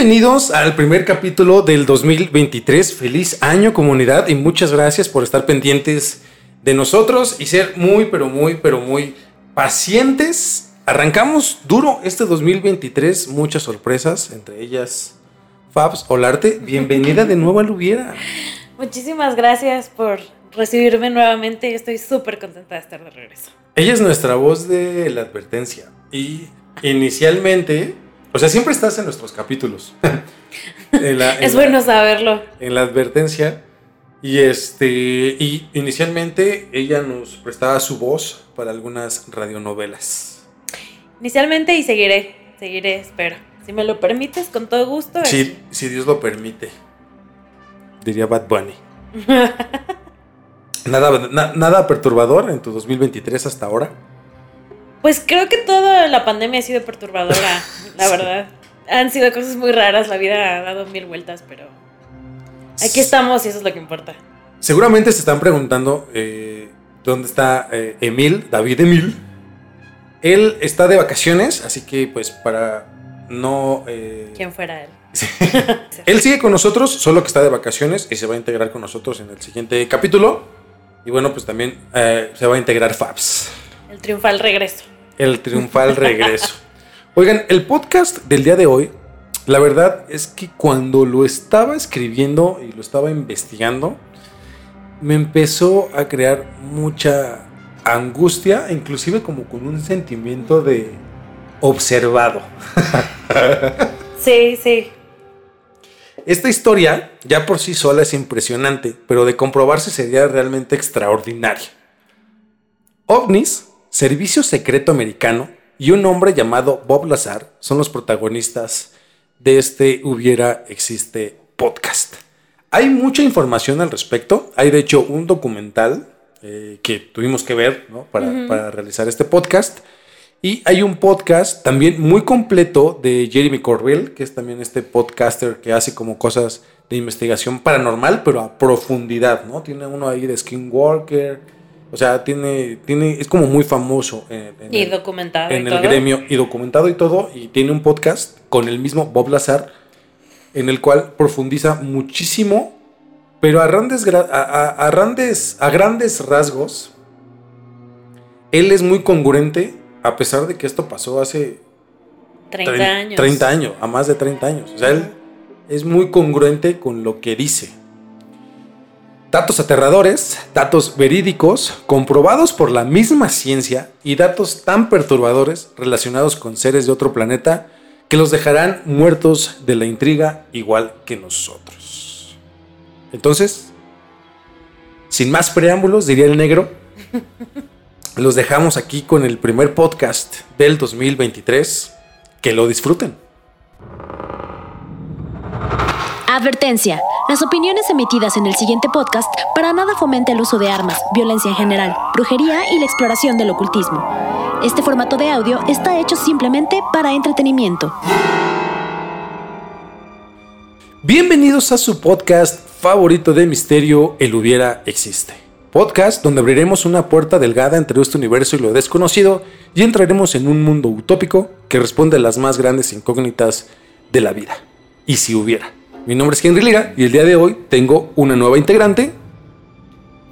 Bienvenidos al primer capítulo del 2023. Feliz año comunidad y muchas gracias por estar pendientes de nosotros y ser muy, pero muy, pero muy pacientes. Arrancamos duro este 2023, muchas sorpresas, entre ellas Fabs Olarte. Bienvenida de nuevo a Lubiera. Muchísimas gracias por recibirme nuevamente. Estoy súper contenta de estar de regreso. Ella es nuestra voz de la advertencia y inicialmente o sea, siempre estás en nuestros capítulos. es bueno saberlo. En la advertencia. Y este. Y inicialmente ella nos prestaba su voz para algunas radionovelas. Inicialmente y seguiré. Seguiré, espero. Si me lo permites, con todo gusto. Sí, si Dios lo permite. Diría Bad Bunny. nada, nada perturbador en tu 2023 hasta ahora. Pues creo que toda la pandemia ha sido perturbadora, la verdad. Han sido cosas muy raras, la vida ha dado mil vueltas, pero aquí estamos y eso es lo que importa. Seguramente se están preguntando eh, dónde está eh, Emil, David Emil. Él está de vacaciones, así que pues para no... Eh, ¿Quién fuera él? él sigue con nosotros, solo que está de vacaciones y se va a integrar con nosotros en el siguiente capítulo. Y bueno, pues también se va a integrar Fabs. El triunfal regreso. El triunfal regreso. Oigan, el podcast del día de hoy, la verdad es que cuando lo estaba escribiendo y lo estaba investigando, me empezó a crear mucha angustia, inclusive como con un sentimiento de observado. Sí, sí. Esta historia ya por sí sola es impresionante, pero de comprobarse sería realmente extraordinaria. OVNIs Servicio Secreto Americano y un hombre llamado Bob Lazar son los protagonistas de este Hubiera Existe podcast. Hay mucha información al respecto. Hay de hecho un documental eh, que tuvimos que ver para, para, realizar este podcast. Y hay un podcast también muy completo de Jeremy Corbell, que es también este podcaster que hace como cosas de investigación paranormal, pero a profundidad, ¿no? Tiene uno ahí de Skinwalker, o sea, tiene, tiene, es como muy famoso en, y documentado en el gremio y documentado y todo. Y tiene un podcast con el mismo Bob Lazar, en el cual profundiza muchísimo, pero a grandes, a, grandes, a grandes rasgos, él es muy congruente, a pesar de que esto pasó hace 30 años. 30 años, a más de 30 años. O sea, él es muy congruente con lo que dice. Datos aterradores, datos verídicos, comprobados por la misma ciencia y datos tan perturbadores relacionados con seres de otro planeta que los dejarán muertos de la intriga igual que nosotros. Entonces, sin más preámbulos, diría el negro, los dejamos aquí con el primer podcast del 2023. Que lo disfruten. Advertencia. Las opiniones emitidas en el siguiente podcast para nada fomenta el uso de armas, violencia en general, brujería y la exploración del ocultismo. Este formato de audio está hecho simplemente para entretenimiento. Bienvenidos a su podcast favorito de misterio, El hubiera existe. Podcast donde abriremos una puerta delgada entre este universo y lo desconocido y entraremos en un mundo utópico que responde a las más grandes incógnitas de la vida. Y si hubiera. Mi nombre es Henry Lira y el día de hoy tengo una nueva integrante.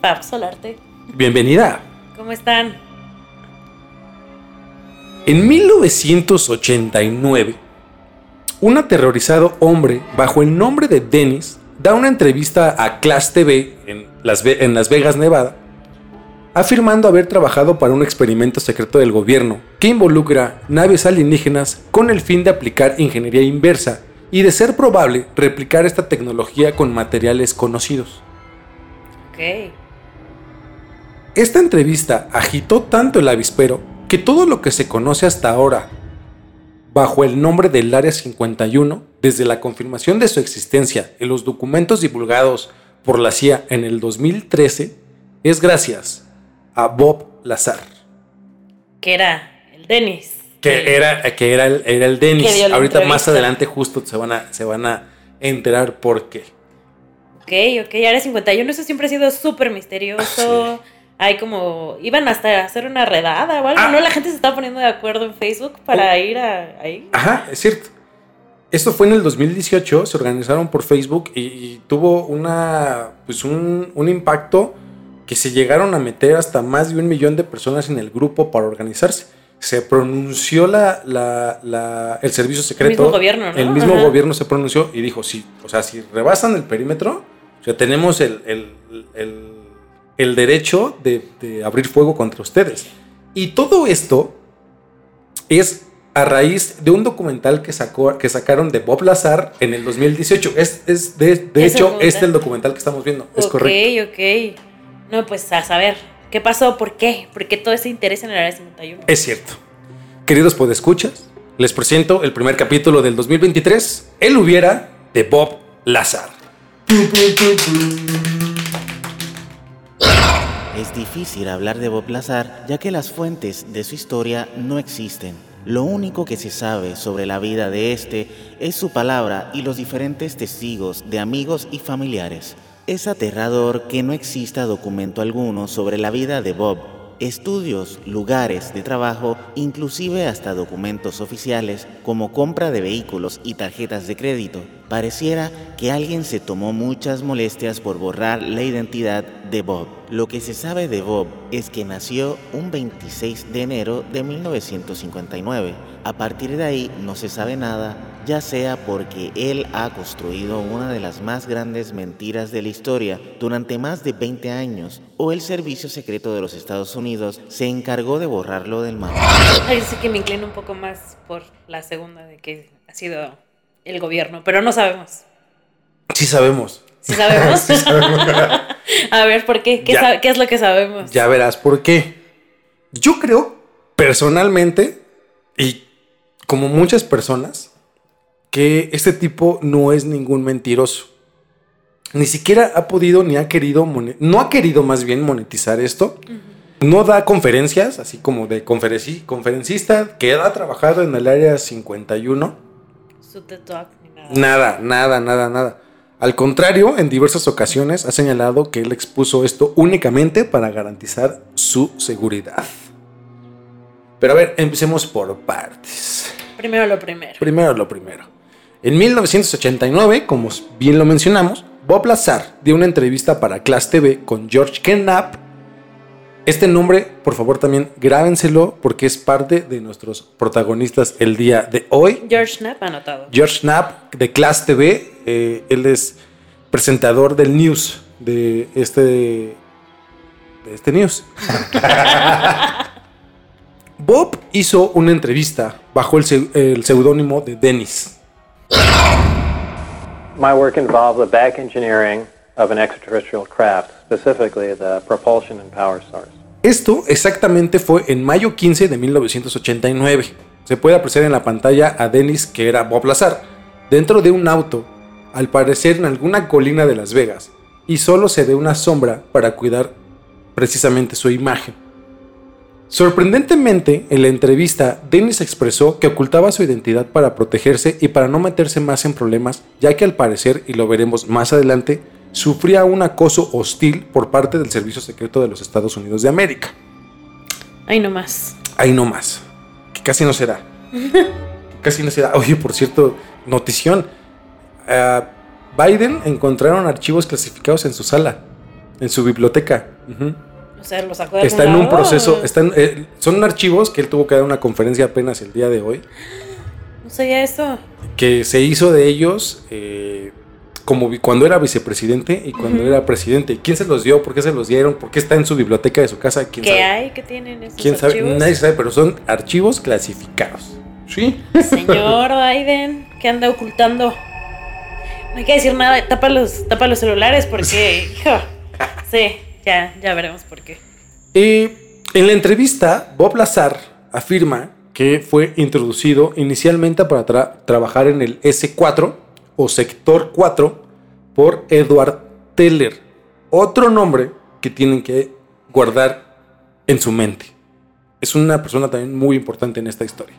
Fab Solarte. Bienvenida. ¿Cómo están? En 1989, un aterrorizado hombre bajo el nombre de Dennis da una entrevista a Class TV en Las, en Las Vegas, Nevada, afirmando haber trabajado para un experimento secreto del gobierno que involucra naves alienígenas con el fin de aplicar ingeniería inversa y de ser probable replicar esta tecnología con materiales conocidos. Ok. Esta entrevista agitó tanto el avispero que todo lo que se conoce hasta ahora bajo el nombre del Área 51, desde la confirmación de su existencia en los documentos divulgados por la CIA en el 2013, es gracias a Bob Lazar. Que era el Dennis. Que era, que era el, era el Dennis. Ahorita más adelante justo se van a, se van a enterar por qué. Ok, ok, Área 51, eso siempre ha sido súper misterioso. Hay como, iban hasta a hacer una redada o algo, ah. ¿no? La gente se estaba poniendo de acuerdo en Facebook para oh. ir a, ahí. Ajá, es cierto. Esto fue en el 2018, se organizaron por Facebook y, y tuvo una, pues un, un impacto que se llegaron a meter hasta más de un millón de personas en el grupo para organizarse. Se pronunció la, la- la- el servicio secreto. mismo gobierno, ¿no? El mismo Ajá. gobierno se pronunció y dijo, sí, o sea, si rebasan el perímetro, o sea, tenemos el, el- el- el derecho de, de abrir fuego contra ustedes. Y todo esto es a raíz de un documental que, sacó, que sacaron de Bob Lazar en el 2018. Es, es de, de hecho, este es el documental que estamos viendo. Es ok, correcto. ok. No, pues a saber. ¿Qué pasó? ¿Por qué? ¿Por qué todo ese interés en el área 51? Es cierto. Queridos podescuchas, les presento el primer capítulo del 2023, El hubiera de Bob Lazar. Es difícil hablar de Bob Lazar ya que las fuentes de su historia no existen. Lo único que se sabe sobre la vida de este es su palabra y los diferentes testigos de amigos y familiares. Es aterrador que no exista documento alguno sobre la vida de Bob. Estudios, lugares de trabajo, inclusive hasta documentos oficiales como compra de vehículos y tarjetas de crédito. Pareciera que alguien se tomó muchas molestias por borrar la identidad de Bob. Lo que se sabe de Bob es que nació un 26 de enero de 1959. A partir de ahí no se sabe nada, ya sea porque él ha construido una de las más grandes mentiras de la historia durante más de 20 años, o el Servicio Secreto de los Estados Unidos se encargó de borrarlo del mapa. Ay, sí que me inclino un poco más por la segunda de que ha sido el gobierno, pero no sabemos. Sí sabemos. ¿Sí sabemos? a ver, ¿por qué? ¿Qué, Ya. sabe- qué es lo que sabemos? Ya verás por qué. Yo creo, personalmente, y como muchas personas, que este tipo no es ningún mentiroso. Ni siquiera ha podido ni ha querido, no ha querido más bien monetizar esto. No da conferencias, así como de conferenci- conferencista, que ha trabajado en el área 51. Su Talk nada. Nada, nada, nada, nada. Al contrario, en diversas ocasiones ha señalado que él expuso esto únicamente para garantizar su seguridad. Pero a ver, empecemos por partes. Primero lo primero. Primero lo primero. En 1989, como bien lo mencionamos, Bob Lazar dio una entrevista para Class TV con George Knapp. Este nombre, por favor, también grábenselo porque es parte de nuestros protagonistas el día de hoy. George Knapp anotado. George Knapp de Class TV. eh, él es presentador del news de este de este news. Bob hizo una entrevista bajo el, el seudónimo de Dennis. My work involved the back engineering of an extraterrestrial craft, specifically the propulsion and power source. Esto exactamente fue en mayo 15 de 1989. Se puede apreciar en la pantalla a Dennis, que era Bob Lazar, dentro de un auto, al parecer en alguna colina de Las Vegas, y solo se ve una sombra para cuidar precisamente su imagen. Sorprendentemente, en la entrevista, Dennis expresó que ocultaba su identidad para protegerse y para no meterse más en problemas, ya que al parecer, y lo veremos más adelante, sufría un acoso hostil por parte del Servicio Secreto de los Estados Unidos de América. Ahí nomás. Ahí no más. Que casi no se da. Que casi no se da. Oye, por cierto, notición. A Biden encontraron archivos clasificados en su sala, en su biblioteca. Ujú. O sea, lo sacó de Está en un proceso. Están, eh, son archivos que él tuvo que dar una conferencia apenas el día de hoy. No sabía eso. Que se hizo de ellos eh, como cuando era vicepresidente y cuando era presidente. ¿Quién se los dio? ¿Por qué se los dieron? ¿Por qué está en su biblioteca de su casa? ¿Quién ¿Qué sabe? hay? ¿Qué tienen esos ¿Quién sabe? Nadie sabe, pero son archivos clasificados. Sí. Señor Biden, ¿qué anda ocultando? No hay que decir nada, tapa los, tapa los celulares porque, hijo, sí, ya, ya veremos por qué. Y en la entrevista, Bob Lazar afirma que fue introducido inicialmente para tra- trabajar en el S4 o Sector 4 por Edward Teller, otro nombre que tienen que guardar en su mente. Es una persona también muy importante en esta historia.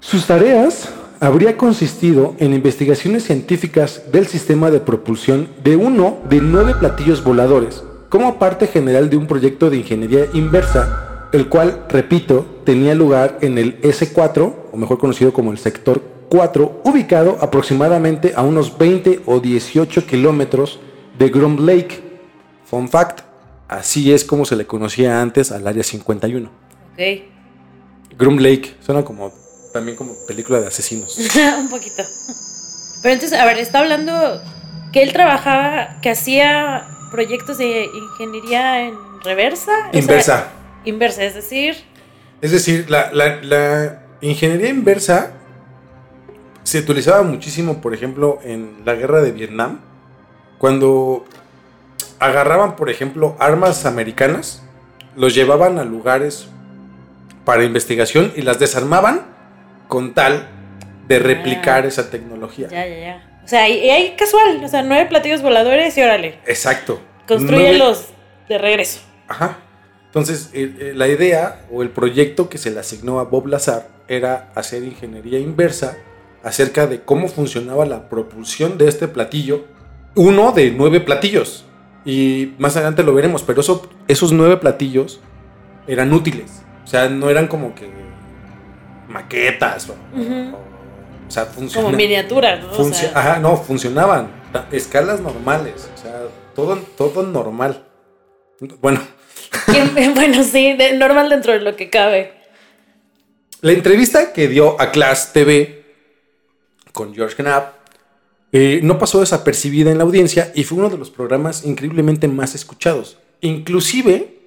Sus tareas habría consistido en investigaciones científicas del sistema de propulsión de uno de nueve platillos voladores, como parte general de un proyecto de ingeniería inversa, el cual, repito, tenía lugar en el S4, o mejor conocido como el sector 4, ubicado aproximadamente a unos 20 o 18 kilómetros de Groom Lake. Fun fact, así es como se le conocía antes al Área 51. Ok. Groom Lake suena como también como película de asesinos. un poquito. Pero entonces, a ver, está hablando que él trabajaba, que hacía proyectos de ingeniería en reversa. o sea, Inversa. inversa, es decir, Es decir, la, la- la ingeniería inversa se utilizaba muchísimo, por ejemplo, en la guerra de Vietnam, cuando agarraban, por ejemplo, armas americanas, los llevaban a lugares para investigación y las desarmaban con tal de replicar Ah. esa tecnología. ya, ya, ya. O sea, y, ahí casual, o sea, nueve platillos voladores y órale, Exacto. Construyelos de regreso. Ajá. Entonces, eh, eh, la idea o el proyecto que se le asignó a Bob Lazar era hacer ingeniería inversa acerca de cómo funcionaba la propulsión de este platillo. Uno de nueve platillos. Y más adelante lo veremos, pero eso, esos nueve platillos eran útiles. O sea, no eran como que maquetas. O, o- o sea, Como funcionaban. miniaturas, ¿no? O Funcio- sea, Ajá, no, funcionaban. Escalas normales. O sea, todo, todo normal. Bueno, bueno, sí, de- normal dentro de lo que cabe. la entrevista que dio a Class TV con George Knapp eh, no pasó desapercibida en la audiencia y fue uno de los programas increíblemente más escuchados. Inclusive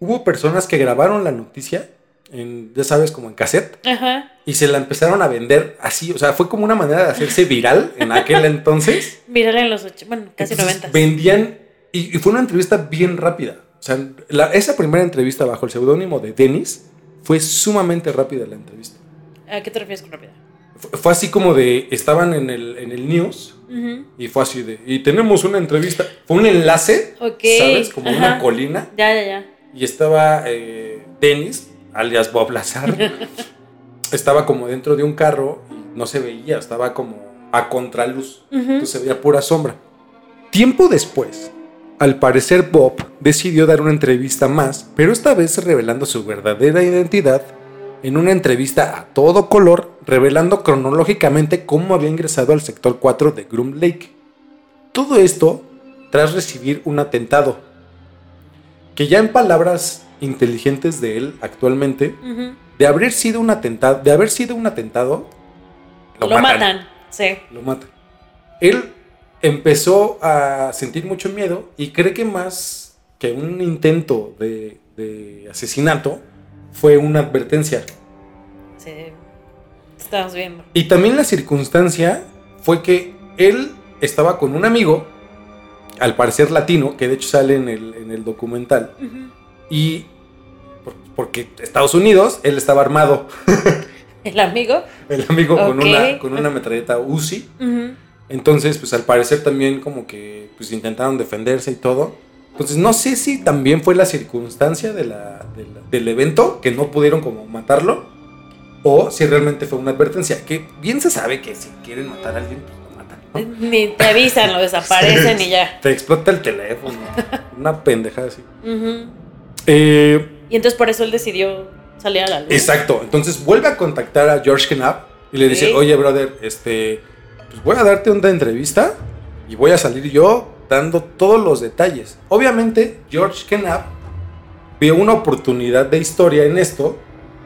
hubo personas que grabaron la noticia, en, ya sabes, como en cassette, Ajá. y se la empezaron a vender así. O sea, fue como una manera de hacerse viral en aquel entonces. Mirar en los ocho, bueno, casi Entonces, 90. Vendían, y, y fue una entrevista bien rápida. O sea, la- esa primera entrevista bajo el seudónimo de Dennis fue sumamente rápida la entrevista. ¿A qué te refieres con rápida? Fue, así como de, estaban en el, en el news Ujú. y fue así de, y tenemos una entrevista. Fue un enlace, Ok. ¿sabes? Como una colina. Ya, ya, ya. Y estaba eh, Dennis, alias Bob Lazar. estaba como dentro de un carro y no se veía, estaba como a contraluz. Entonces se veía pura sombra. Tiempo después, al parecer Bob decidió dar una entrevista más, pero esta vez revelando su verdadera identidad en una entrevista a todo color, revelando cronológicamente cómo había ingresado al sector 4 de Groom Lake. Todo esto tras recibir un atentado, que ya en palabras inteligentes de él actualmente, de haber sido un atentado, de haber sido un atentado, Lo, matan. Sí. lo mata. Él empezó a sentir mucho miedo y cree que más que un intento de, de asesinato fue una advertencia. Sí. Estamos viendo. Y también la circunstancia fue que él estaba con un amigo, al parecer latino, que de hecho sale en el, en el documental, y porque Estados Unidos, él estaba armado, El amigo. el amigo con, una, con una metralleta Uzi. Ujú. Entonces, pues al parecer también como que pues intentaron defenderse y todo. Entonces, no sé si también fue la circunstancia de la- de la- del evento que no pudieron como matarlo o si realmente fue una advertencia. Que bien se sabe que si quieren matar a alguien, pues lo matan. ¿no? Ni te avisan, lo desaparecen y ya. Te explota el teléfono. una pendejada así. Eh, Y entonces por eso él decidió salir a la luz. Exacto. Entonces vuelve a contactar a George Knapp y le dice, oye, brother, este, pues voy a darte una entrevista y voy a salir yo dando todos los detalles. Obviamente, George Knapp vio una oportunidad de historia en esto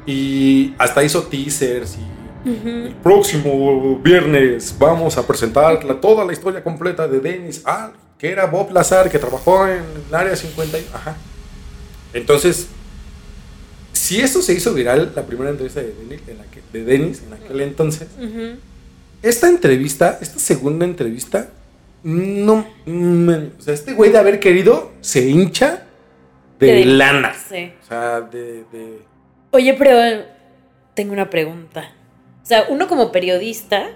y hasta hizo teasers y el próximo viernes vamos a presentar la- toda la historia completa de Dennis, ah, que era Bob Lazar, que trabajó en el área 50. y- Ajá. Entonces, si esto se hizo viral, la primera entrevista de Dennis en, la que- de Dennis en aquel entonces, esta entrevista, esta segunda entrevista, no. man, o sea, este güey de haber querido se hincha de, De- lana. Sí. O sea, de- de Oye, pero tengo una pregunta. O sea, uno como periodista,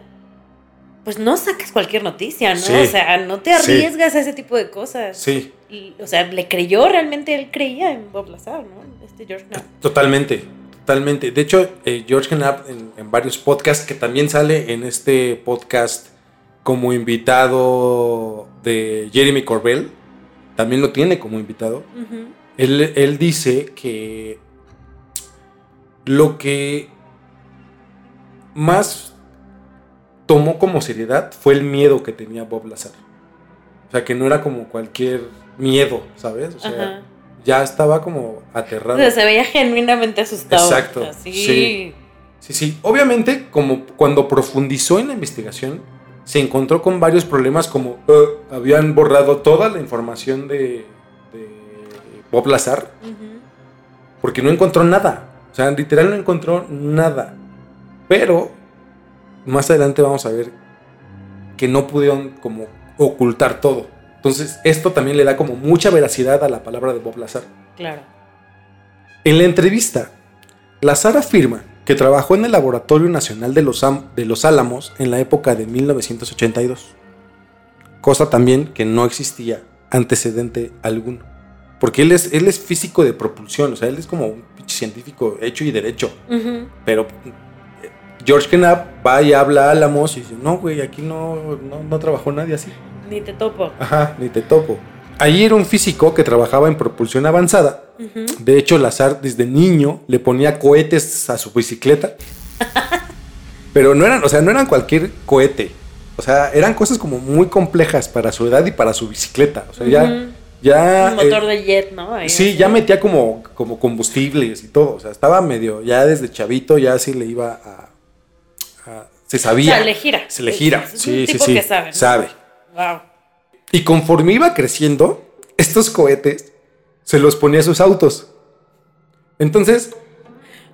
pues no sacas cualquier noticia, ¿no? Sí. O sea, no te Sí. arriesgas a ese tipo de cosas. sí. Y, o sea, le creyó realmente, él creía en Bob Lazar, ¿no? Este George Knapp. Totalmente, totalmente. De hecho, eh, George Knapp en, en varios podcasts, que también sale en este podcast como invitado de Jeremy Corbell, también lo tiene como invitado. Él, él dice que lo que más tomó como seriedad fue el miedo que tenía Bob Lazar. O sea, que no era como cualquier miedo, ¿sabes? O sea, Ajá. ya estaba como O aterrado. sea, se veía genuinamente asustado. Exacto, Así. sí. Sí, sí. Obviamente, como cuando profundizó en la investigación, se encontró con varios problemas como eh, habían borrado toda la información de, de Bob Lazar porque no encontró nada. O sea, literal no encontró nada. Pero más adelante vamos a ver que no pudieron como ocultar todo. Entonces, esto también le da como mucha veracidad a la palabra de Bob Lazar. Claro. En la entrevista, Lazar afirma que trabajó en el Laboratorio Nacional de los, Am- de los Álamos en la época de 1982. Cosa también que no existía antecedente alguno. Porque él es, él es físico de propulsión, o sea, él es como un científico hecho y derecho. Pero George Knapp va y habla a Álamos y dice, no, güey, aquí no, no, no trabajó nadie así. Ni te topo. Ajá, ni te topo. Allí era un físico que trabajaba en propulsión avanzada. De hecho, Lazar desde niño le ponía cohetes a su bicicleta. Pero no eran, o sea, no eran cualquier cohete. O sea, eran cosas como muy complejas para su edad y para su bicicleta. O sea, ya, ya. Un motor eh, de jet, ¿no? Ahí Sí, así. ya metía como, como combustibles y todo. O sea, estaba medio, ya desde chavito, ya sí le iba a. a- se O sabía. sea, le gira. Se le gira. Es, sí, un sí, tipo sí. que sabe. ¿no? Sabe. Wow. Y conforme iba creciendo, estos cohetes se los ponía a sus autos. Entonces,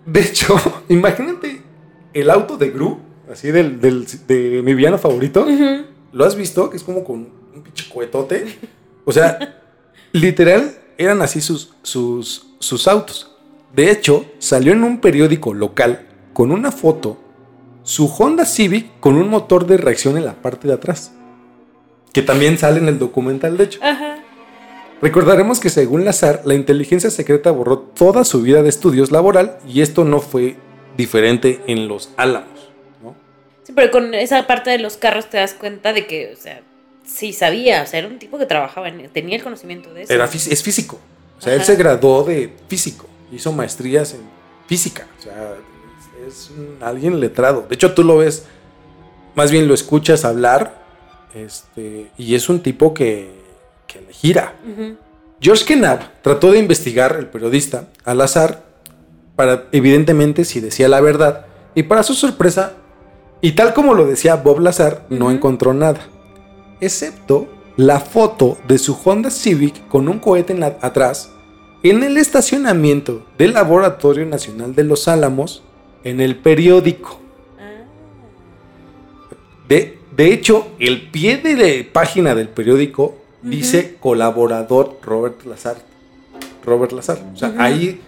de hecho, imagínate el auto de Gru, así del, del- de mi villano favorito. ¿Lo has visto? Que es como con un pinche cohetote. O sea, literal, eran así sus, sus, sus autos. De hecho, salió en un periódico local con una foto su Honda Civic con un motor de reacción en la parte de atrás. Que también sale en el documental, de hecho. Ajá. Recordaremos que según Lazar, la inteligencia secreta borró toda su vida de estudios laboral y esto no fue diferente en los Álamos. ¿no? Sí, pero con esa parte de los carros te das cuenta de que, o sea, sí sabía, o sea, era un tipo que trabajaba en, tenía el conocimiento de eso. Era, es físico. O sea, él se graduó de físico. Hizo maestrías en física. O sea, es, alguien letrado. De hecho, tú lo ves, más bien lo escuchas hablar. Este, y es un tipo que, que le gira. George Knapp trató de investigar el periodista al azar para evidentemente si decía la verdad y para su sorpresa y tal como lo decía Bob Lazar no encontró nada excepto la foto de su Honda Civic con un cohete en la- atrás en el estacionamiento del Laboratorio Nacional de Los Álamos en el periódico. Ah. De, de hecho, el pie de la página del periódico dice colaborador Robert Lazar. Robert Lazar. O sea, ahí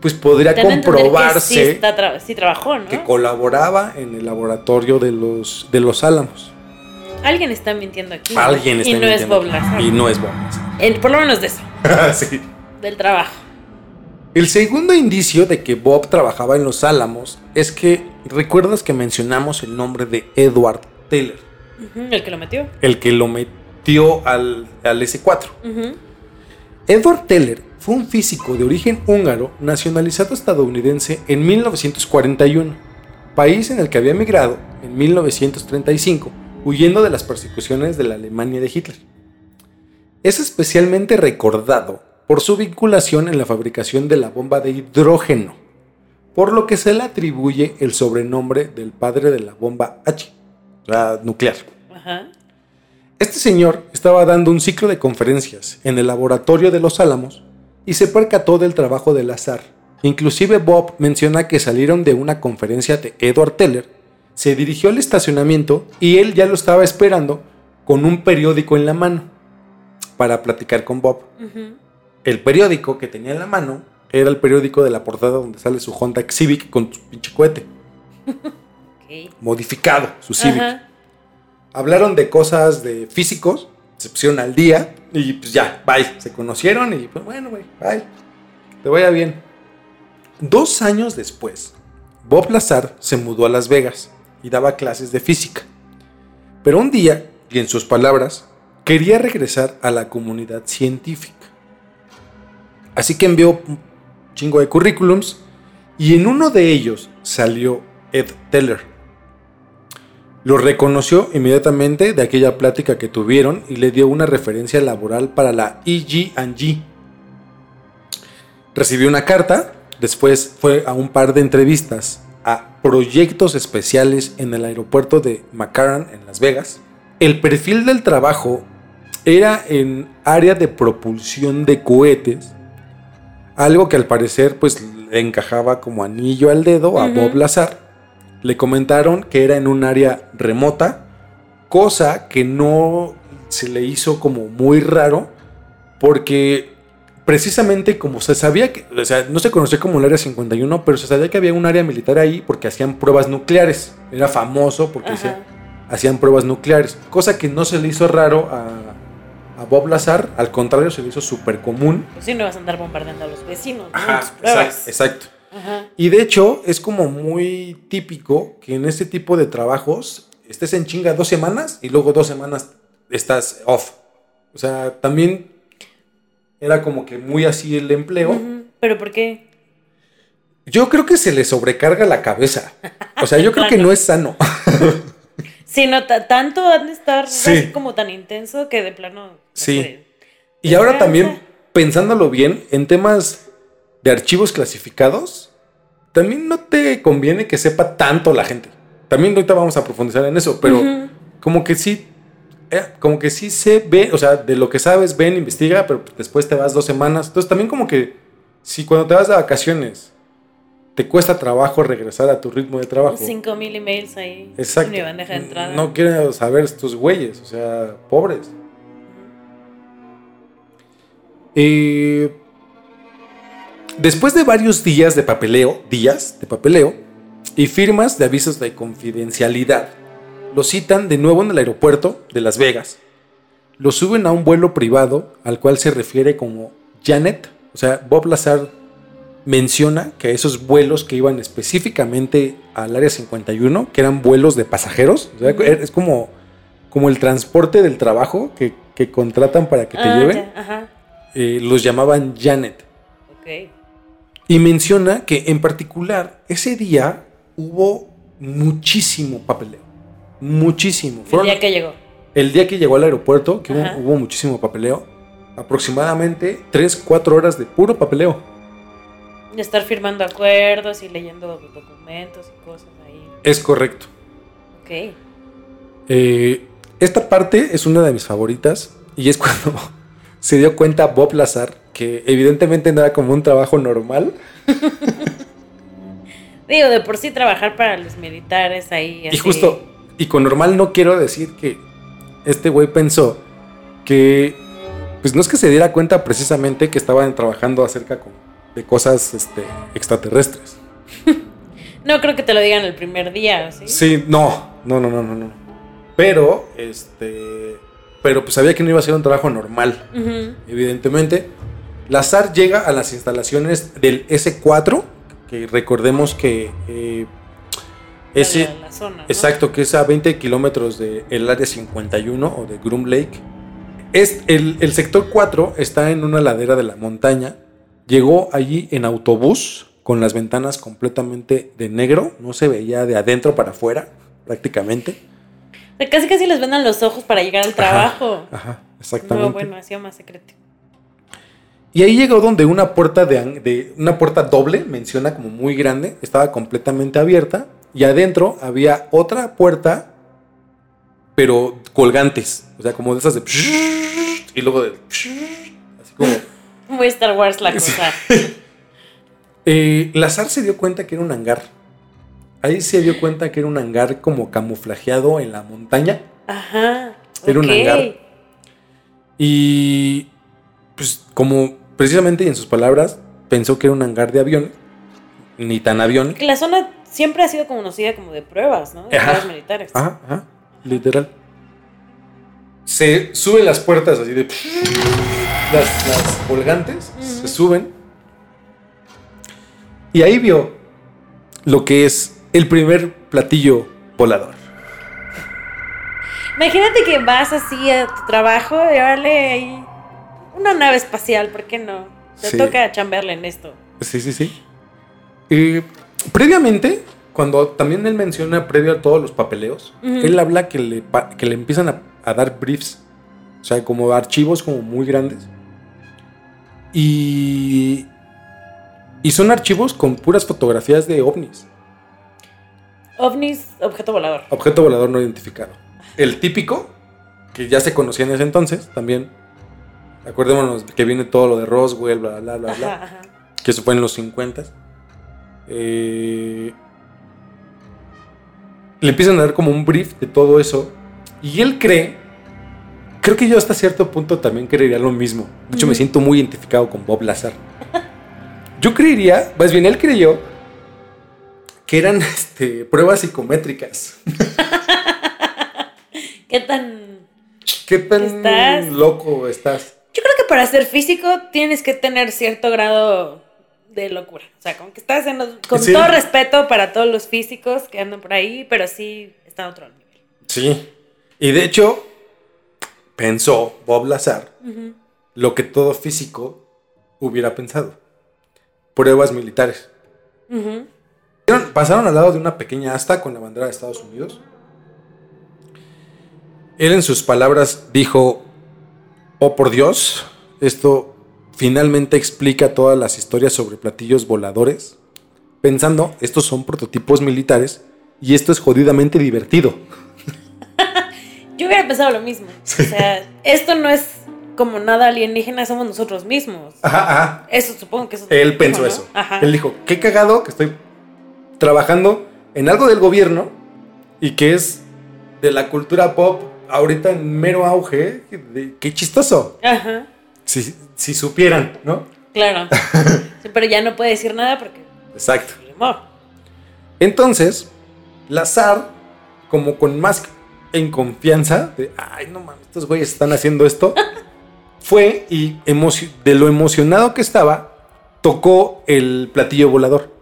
pues podría que comprobarse Sí, está tra- sí trabajó, ¿no? que colaboraba en el laboratorio de los, de los Álamos. Alguien está mintiendo aquí. Alguien está Y no es Bob. Lazar. Y no es Bob Lazar. El- por lo menos de eso, Sí. del trabajo. El segundo indicio de que Bob trabajaba en los Álamos es que recuerdas que mencionamos el nombre de Edward Teller, Ujú, El que lo metió. el que lo metió al, al S4. Ujú. Edward Teller fue un físico de origen húngaro nacionalizado estadounidense en 1941, país en el que había emigrado en 1935, huyendo de las persecuciones de la Alemania de Hitler. Es especialmente recordado por su vinculación en la fabricación de la bomba de hidrógeno, por lo que se le atribuye el sobrenombre del padre de la bomba H, la nuclear. Ajá. Este señor estaba dando un ciclo de conferencias en el laboratorio de los Álamos y se percató del trabajo del azar. Inclusive Bob menciona que salieron de una conferencia de Edward Teller, se dirigió al estacionamiento y él ya lo estaba esperando con un periódico en la mano para platicar con Bob. Ujú. El periódico que tenía en la mano era el periódico de la portada donde sale su Honda Civic con su pinche cohete, modificado, su Civic. Ajá. hablaron de cosas de físicos, se pusieron al día y pues ya, bye. Se conocieron y pues bueno, güey, bye. Te vaya bien. Dos años después, Bob Lazar se mudó a Las Vegas y daba clases de física. Pero un día, y en sus palabras, quería regresar a la comunidad científica. Así que envió un chingo de currículums y en uno de ellos salió Ed Teller. Lo reconoció inmediatamente de aquella plática que tuvieron y le dio una referencia laboral para la EG&G. Recibió una carta, después fue a un par de entrevistas a proyectos especiales en el aeropuerto de McCarran en Las Vegas. El perfil del trabajo era en área de propulsión de cohetes, algo que al parecer pues le encajaba como anillo al dedo a Bob Lazar. Le comentaron que era en un área remota, cosa que no se le hizo como muy raro, porque precisamente como se sabía que, o sea, no se conocía como el área 51, pero se sabía que había un área militar ahí porque hacían pruebas nucleares. Era famoso porque hacían pruebas nucleares, cosa que no se le hizo raro a, a Bob Lazar, al contrario, se le hizo súper común. Pues sí, no vas a andar bombardeando a los vecinos. ¿no? Ajá, tus pruebas. exacto. Ajá. Y de hecho, es como muy típico que en este tipo de trabajos estés en chinga dos semanas y luego dos semanas estás off. O sea, también era como que muy así el empleo. ¿Pero por qué? Yo creo que se le sobrecarga la cabeza. O sea, yo creo que no es sano. Sí, no, ta- tanto han de estar Sí. así como tan intenso que de plano. Sí. Y ahora también, pensándolo bien, en temas de archivos clasificados, también no te conviene que sepa tanto la gente. También ahorita vamos a profundizar en eso, pero como que sí, eh, como que sí se ve, o sea, de lo que sabes, ven, investiga, pero después te vas dos semanas. Entonces también como que si cuando te vas de vacaciones te cuesta trabajo regresar a tu ritmo de trabajo. Cinco mil emails ahí. Exacto. En mi bandeja de entrada. No quieren saber estos güeyes, o sea, pobres. Eh, después de varios días de papeleo, días de papeleo y firmas de avisos de confidencialidad, lo citan de nuevo en el aeropuerto de Las Vegas. Lo suben a un vuelo privado al cual se refiere como Janet. O sea, Bob Lazar menciona que esos vuelos que iban específicamente al área 51, que eran vuelos de pasajeros, o sea, es como, como el transporte del trabajo que, que contratan para que te Ah, lleven, ya, Ajá. eh, los llamaban Janet. Y menciona que en particular ese día hubo muchísimo papeleo. Muchísimo. El Fueron- día que llegó. el día que llegó al aeropuerto, que hubo, hubo muchísimo papeleo, aproximadamente 3, 4 horas de puro papeleo. De estar firmando acuerdos y leyendo documentos y cosas ahí. Es correcto. Ok. Eh, esta parte es una de mis favoritas y es cuando se dio cuenta Bob Lazar que evidentemente no era como un trabajo normal. Digo, de por sí trabajar para los militares ahí. Y justo, y con normal no quiero decir que este güey pensó que, pues no es que se diera cuenta precisamente que estaban trabajando acerca con- de cosas este, extraterrestres. No creo que te lo digan el primer día, ¿sí? Sí, no, no, no, no, no, no. Pero, este, pero pues sabía que no iba a ser un trabajo normal. Evidentemente. Lazar llega a las instalaciones del S4, que recordemos que eh, ese, La- la zona, ¿no? exacto, que es a 20 kilómetros del área 51 o de Groom Lake. Es, el, el sector 4 está en una ladera de la montaña. Llegó allí en autobús con las ventanas completamente de negro, no se veía de adentro para afuera prácticamente. Casi casi les vendan los ojos para llegar al trabajo. Ajá, exactamente. No, bueno, hacía más secreto. Y ahí llegó donde una puerta de, de- una puerta doble, menciona como muy grande, estaba completamente abierta y adentro había otra puerta, pero colgantes, o sea, como de esas de y luego de así como Muy Star Wars la cosa. eh, Lazar se dio cuenta que era un hangar. Ahí se dio cuenta que era un hangar como camuflajeado en la montaña. Ajá. Era un hangar. Y pues como precisamente en sus palabras pensó que era un hangar de avión, ni tan avión. La zona siempre ha sido conocida como de pruebas, ¿no? De Ajá. pruebas militares. Ajá, ajá, literal. Se suben las puertas así de las, las colgantes, se suben. Y ahí vio lo que es el primer platillo volador. Imagínate que vas así a tu trabajo y órale ahí una nave espacial, ¿por qué no? Te Sí. toca chambearle en esto. Sí, sí, sí. Eh, previamente, cuando también él menciona previo a todos los papeleos, él habla que le, que le empiezan a, a dar briefs, o sea, como archivos como muy grandes. Y, y son archivos con puras fotografías de ovnis, OVNIs, objeto volador. objeto volador no identificado. El típico, que ya se conocía en ese entonces, también, acuérdémonos que viene todo lo de Roswell, bla, bla, bla, bla. Ajá. que eso fue en los 50. Eh, le empiezan a dar como un brief de todo eso. Y él cree, creo que yo hasta cierto punto también creería lo mismo. De hecho, me siento muy identificado con Bob Lazar. Yo creería, más bien él creyó, que eran este, pruebas psicométricas. ¿Qué tan ¿Qué tan Estás- loco estás? Yo creo que para ser físico tienes que tener cierto grado de locura. O sea, como que estás en los- con Sí. todo respeto para todos los físicos que andan por ahí, pero sí está a otro nivel. Sí. Y de hecho, pensó Bob Lazar lo que todo físico hubiera pensado. Pruebas militares. Pasaron al lado de una pequeña asta con la bandera de Estados Unidos. Él en sus palabras dijo, oh por Dios, esto finalmente explica todas las historias sobre platillos voladores, pensando, estos son prototipos militares y esto es jodidamente divertido. Yo hubiera pensado lo mismo. O sea, esto no es como nada alienígena, somos nosotros mismos. Ajá, ajá. Eso supongo que eso. Él pensó ¿no? eso. Ajá. Él dijo, qué cagado que estoy trabajando en algo del gobierno y que es de la cultura pop ahorita en mero auge. qué chistoso. Ajá. Si, si supieran, ¿no? Claro. Sí, pero ya no puede decir nada porque. Exacto. Entonces, Lazar, como con más en confianza, de, ay, no mames, estos güeyes están haciendo esto, fue y de lo emocionado que estaba, tocó el platillo volador.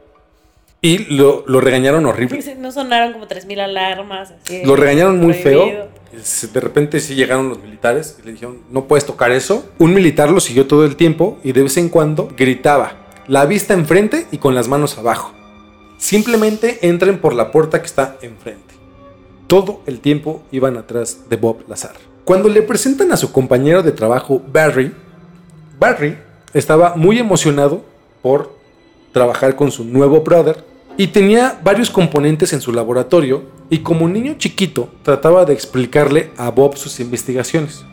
Y lo, lo regañaron horrible. sí, No sonaron como 3.000 alarmas. Así, Lo regañaron muy prohibido. feo. De repente sí llegaron los militares y le dijeron, no puedes tocar eso. Un militar lo siguió todo el tiempo y de vez en cuando gritaba, la vista enfrente y con las manos abajo. Simplemente entren por la puerta que está enfrente. Todo el tiempo iban atrás de Bob Lazar. Cuando le presentan a su compañero de trabajo, Barry, Barry estaba muy emocionado por trabajar con su nuevo brother y tenía varios componentes en su laboratorio y como niño chiquito trataba de explicarle a Bob sus investigaciones.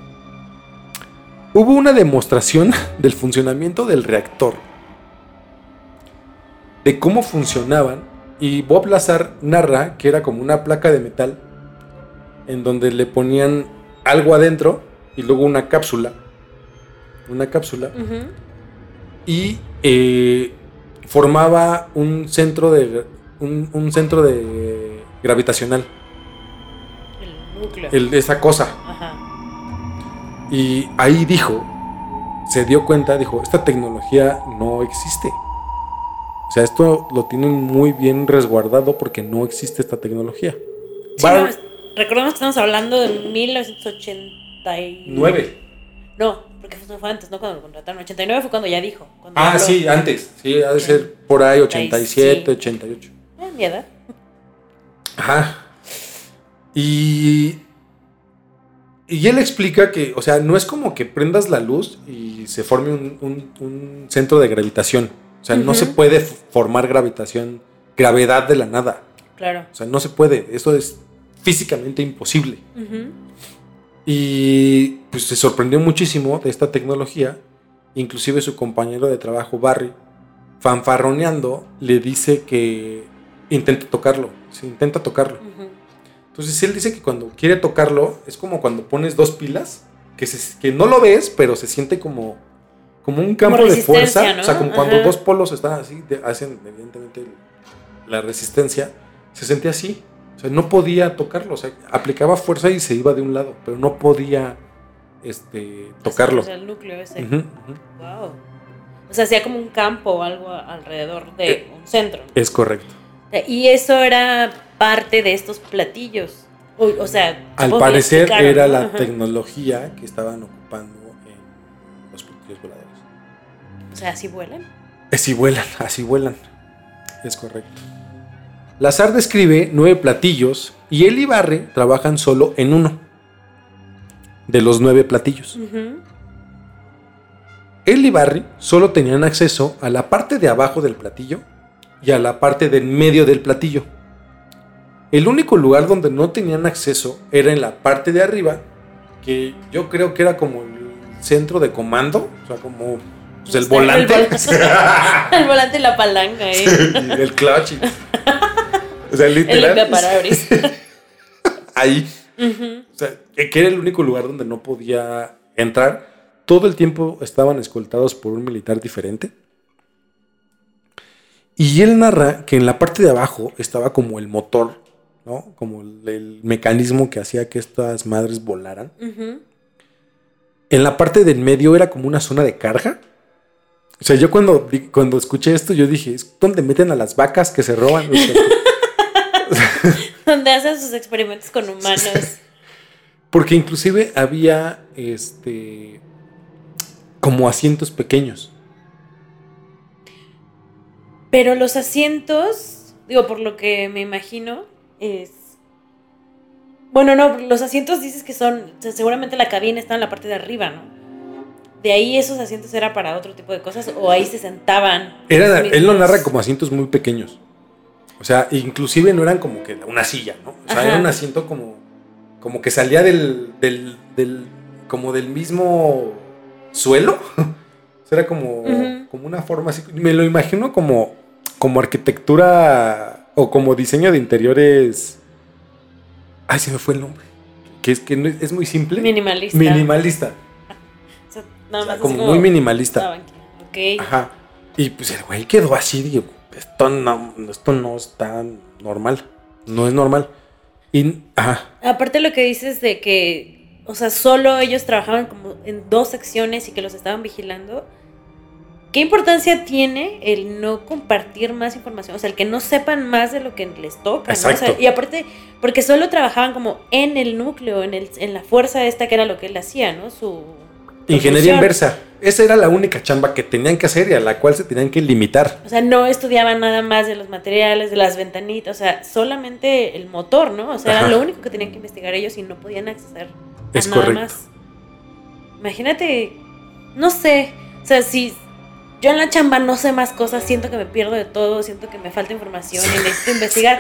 Hubo una demostración del funcionamiento del reactor, de cómo funcionaban y Bob Lazar narra que era como una placa de metal en donde le ponían algo adentro y luego una cápsula, una cápsula. Y eh, formaba un centro de un, un centro de gravitacional. El núcleo. el- esa cosa. Ajá. y ahí dijo se dio cuenta dijo esta tecnología no existe o sea esto lo tienen muy bien resguardado porque no existe esta tecnología. Sí, Bar- no, es- recordemos que estamos hablando de 1989. Nueve. No, porque fue, fue antes, no cuando lo contrataron. 89 fue cuando ya dijo. cuando ah habló. sí antes sí ha de ser por ahí 87 Sí. 88 Eh, mi edad. Ajá. Y. Y él explica que, o sea, no es como que prendas la luz y se forme un, un- un centro de gravitación. O sea, no se puede formar gravitación, gravedad de la nada. Claro. O sea, no se puede. Eso es físicamente imposible. Ujú. Y pues se sorprendió muchísimo de esta tecnología. Inclusive su compañero de trabajo, Barry, fanfarroneando, le dice que intenta tocarlo. Se intenta tocarlo. Ujú. Entonces él dice que cuando quiere tocarlo es como cuando pones dos pilas, que, se- que no lo ves, pero se siente como, como un campo de fuerza. ¿no? O sea, como cuando Ajá. dos polos están así, hacen evidentemente la resistencia. Se sentía así. O sea, no podía tocarlo. O sea, aplicaba fuerza y se iba de un lado, pero no podía este, tocarlo. O sea, el núcleo ese. Wow. O sea, hacía como un campo o algo alrededor de Eh. un centro. Es correcto. Y eso era parte de estos platillos. O, o sea, Al parecer era ¿no? la Ajá. tecnología que estaban ocupando en los platillos voladores. O sea, así vuelan. Así vuelan, así vuelan. Es correcto. Lazar describe nueve platillos y él y Barre trabajan solo en uno de los nueve platillos. Ujú. Él y Barry solo tenían acceso a la parte de abajo del platillo y a la parte del medio del platillo. El único lugar donde no tenían acceso era en la parte de arriba, que yo creo que era como el centro de comando, o sea, como pues, el Está volante. El, vol- el volante y la palanca, ¿eh? y el clutch. O sea, El literal. limpiaparabrisas. ahí. O sea, que que era el único lugar donde no podía entrar. Todo el tiempo estaban escoltados por un militar diferente. Y él narra que en la parte de abajo estaba como el motor, ¿no? Como el, el mecanismo que hacía que estas madres volaran. En la parte del medio era como una zona de carga. O sea, yo cuando, cuando escuché esto, yo dije, ¿es donde meten a las vacas que se roban? Donde hacen sus experimentos con humanos. Porque inclusive había este como asientos pequeños. Pero los asientos, digo, por lo que me imagino, es. Bueno, no, los asientos dices que son. o sea, seguramente la cabina está en la parte de arriba, ¿no? De ahí esos asientos era para otro tipo de cosas, o ahí se sentaban. Era, él lo narra como asientos muy pequeños. O sea, inclusive no eran como que una silla, ¿no? O sea, Ajá. era un asiento como, como que salía del, del, del- como del mismo suelo. O sea, era como, como una forma así. Me lo imagino como, como arquitectura o como diseño de interiores. Ay, se me fue el nombre. Que es que no es, muy simple. Minimalista. Minimalista. O sea, nada O sea, más como así muy minimalista. Ok. Ajá. Y pues el güey quedó así, digo, esto no, esto no está normal. No es normal. Y, ajá. Aparte lo que dices de que, o sea, solo ellos trabajaban como en dos secciones y que los estaban vigilando. ¿Qué importancia tiene el no compartir más información? O sea, el que no sepan más de lo que les toca. ¿no? O sea, Exacto. y aparte, porque solo trabajaban como en el núcleo, en, el, en la fuerza esta que era lo que él hacía, ¿no? Su Ingeniería inversa. Esa era la única chamba que tenían que hacer y a la cual se tenían que limitar. O sea, no estudiaban nada más de los materiales, de las ventanitas, o sea, solamente el motor, ¿no? O sea, Ajá. era lo único que tenían que investigar ellos y no podían acceder a Es nada correcto. más. Imagínate, no sé, o sea, si yo en la chamba no sé más cosas, siento que me pierdo de todo, siento que me falta información y necesito investigar.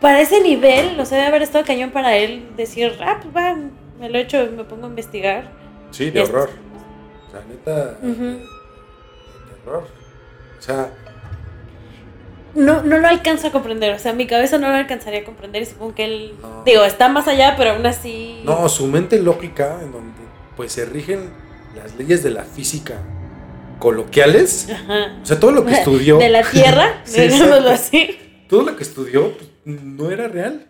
Para ese nivel, o sea, debe haber estado cañón para él decir, ah, pues va, me lo echo, me pongo a investigar. Sí, de es- horror. O sea, neta. Ujú. De horror. O sea, No, no lo alcanzo a comprender, o sea, mi cabeza no lo alcanzaría a comprender y supongo que él, No. digo, está más allá, pero aún así... no, su mente lógica, en donde pues se rigen las leyes de la física coloquiales. Ajá. O sea, todo lo que estudió. De la Tierra, Sí, digámoslo así. todo lo que estudió pues, no era real.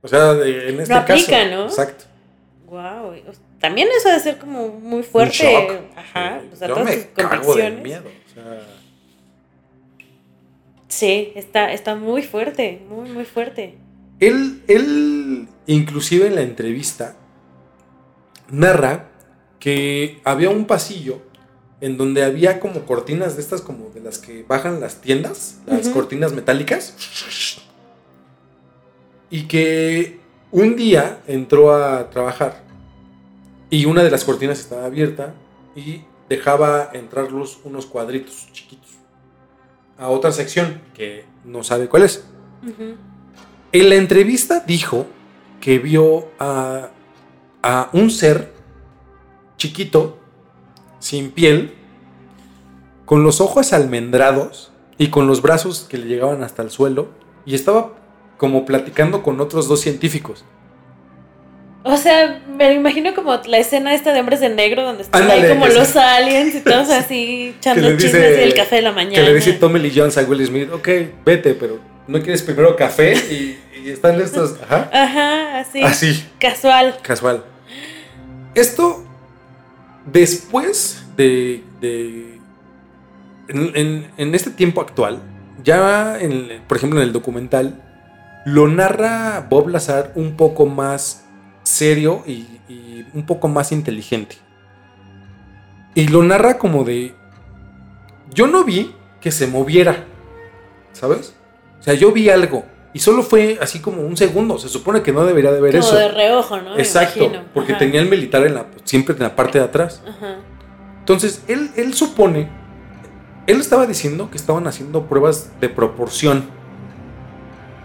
O sea, de- en este No aplica, caso. ¿no? Exacto. Wow. También eso debe ser como muy fuerte. Un shock. Ajá. Sí. O sea, Yo todas me tus cago de convicciones. miedo. O sea, Sí, está, está muy fuerte, muy, muy fuerte. él, él, inclusive en la entrevista, narra que había un pasillo en donde había como cortinas de estas como de las que bajan las tiendas, las cortinas metálicas. Y que un día entró a trabajar y una de las cortinas estaba abierta y dejaba entrar luz unos cuadritos chiquitos a otra sección que no sabe cuál es. En la entrevista dijo que vio a, a un ser chiquito, sin piel, con los ojos almendrados y con los brazos que le llegaban hasta el suelo, y estaba como platicando con otros dos científicos. O sea, me imagino como la escena esta de hombres de negro donde están ahí como los aliens y todos así echando chismes y el café de la mañana. Que le dice Tommy Lee Jones a Will Smith, ok, vete, pero ¿no quieres primero café? Y, y están estos, ajá, Ajá, así. así. Casual. Casual. Esto, después de. de- en, en- en este tiempo actual, ya, en- por ejemplo, en el documental, lo narra Bob Lazar un poco más serio y, y un poco más inteligente. Y lo narra como de. Yo no vi que se moviera, ¿sabes? O sea, yo vi algo. Y solo fue así como un segundo. Se supone que no debería de haber Como eso. de reojo, ¿no? Exacto, porque tenía el militar en la, siempre en la parte de atrás. Ajá. Entonces, él, él supone, él estaba diciendo que estaban haciendo pruebas de proporción.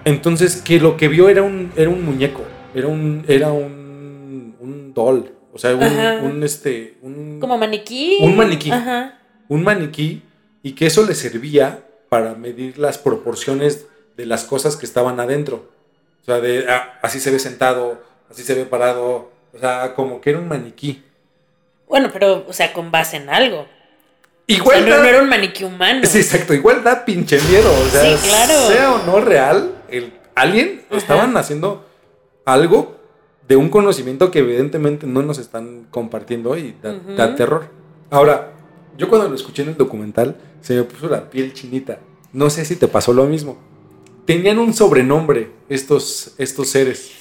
Entonces, que lo que vio era un, era un muñeco, era un, era un, un doll, o sea, un, un, este, un, Como maniquí. Un maniquí. Ajá. un maniquí y que eso le servía para medir las proporciones de las cosas que estaban adentro. O sea, de ah, así se ve sentado, así se ve parado, o sea, como que era un maniquí. Bueno, pero, o sea, con base en algo. O Igual sea, no, da- no era un maniquí humano. Sí, exacto. Igual da pinche miedo. O sea, Sí, claro. sea o no real, el alien Ajá. estaban haciendo algo de un conocimiento que evidentemente no nos están compartiendo y da, terror. Ahora, yo cuando lo escuché en el documental, se me puso la piel chinita. No sé si te pasó lo mismo. Tenían un sobrenombre estos, estos seres.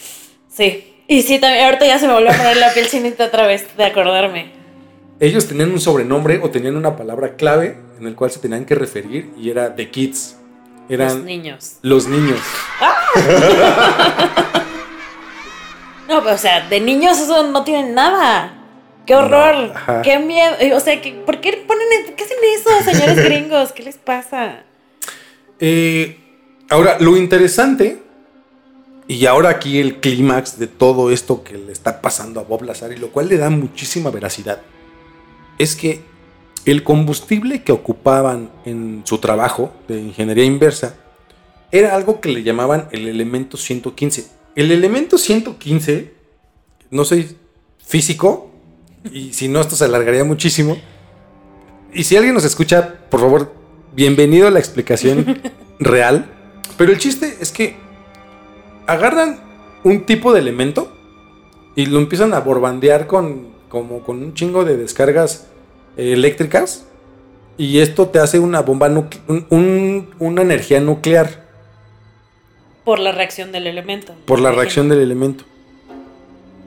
Sí. Y sí, también, ahorita ya se me volvió a poner la piel chinita otra vez de acordarme. Ellos tenían un sobrenombre o tenían una palabra clave en el cual se tenían que referir y era The Kids. Eran Los niños. los niños. No, pero, o sea, de niños eso no tienen nada. ¡Qué horror! No. ¡Qué miedo! O sea, ¿por qué ponen, qué hacen eso, señores gringos? ¿Qué les pasa? Eh, ahora, lo interesante, y ahora aquí el clímax de todo esto que le está pasando a Bob Lazar, y lo cual le da muchísima veracidad, es que el combustible que ocupaban en su trabajo de ingeniería inversa era algo que le llamaban el elemento 115. El elemento 115, no soy físico, y si no, esto se alargaría muchísimo. Y si alguien nos escucha, por favor, bienvenido a la explicación real. Pero el chiste es que agarran un tipo de elemento y lo empiezan a borbandear con, como con un chingo de descargas eh, eléctricas. Y esto te hace una bomba, un- una energía nuclear Por la reacción del elemento. por la reacción del elemento.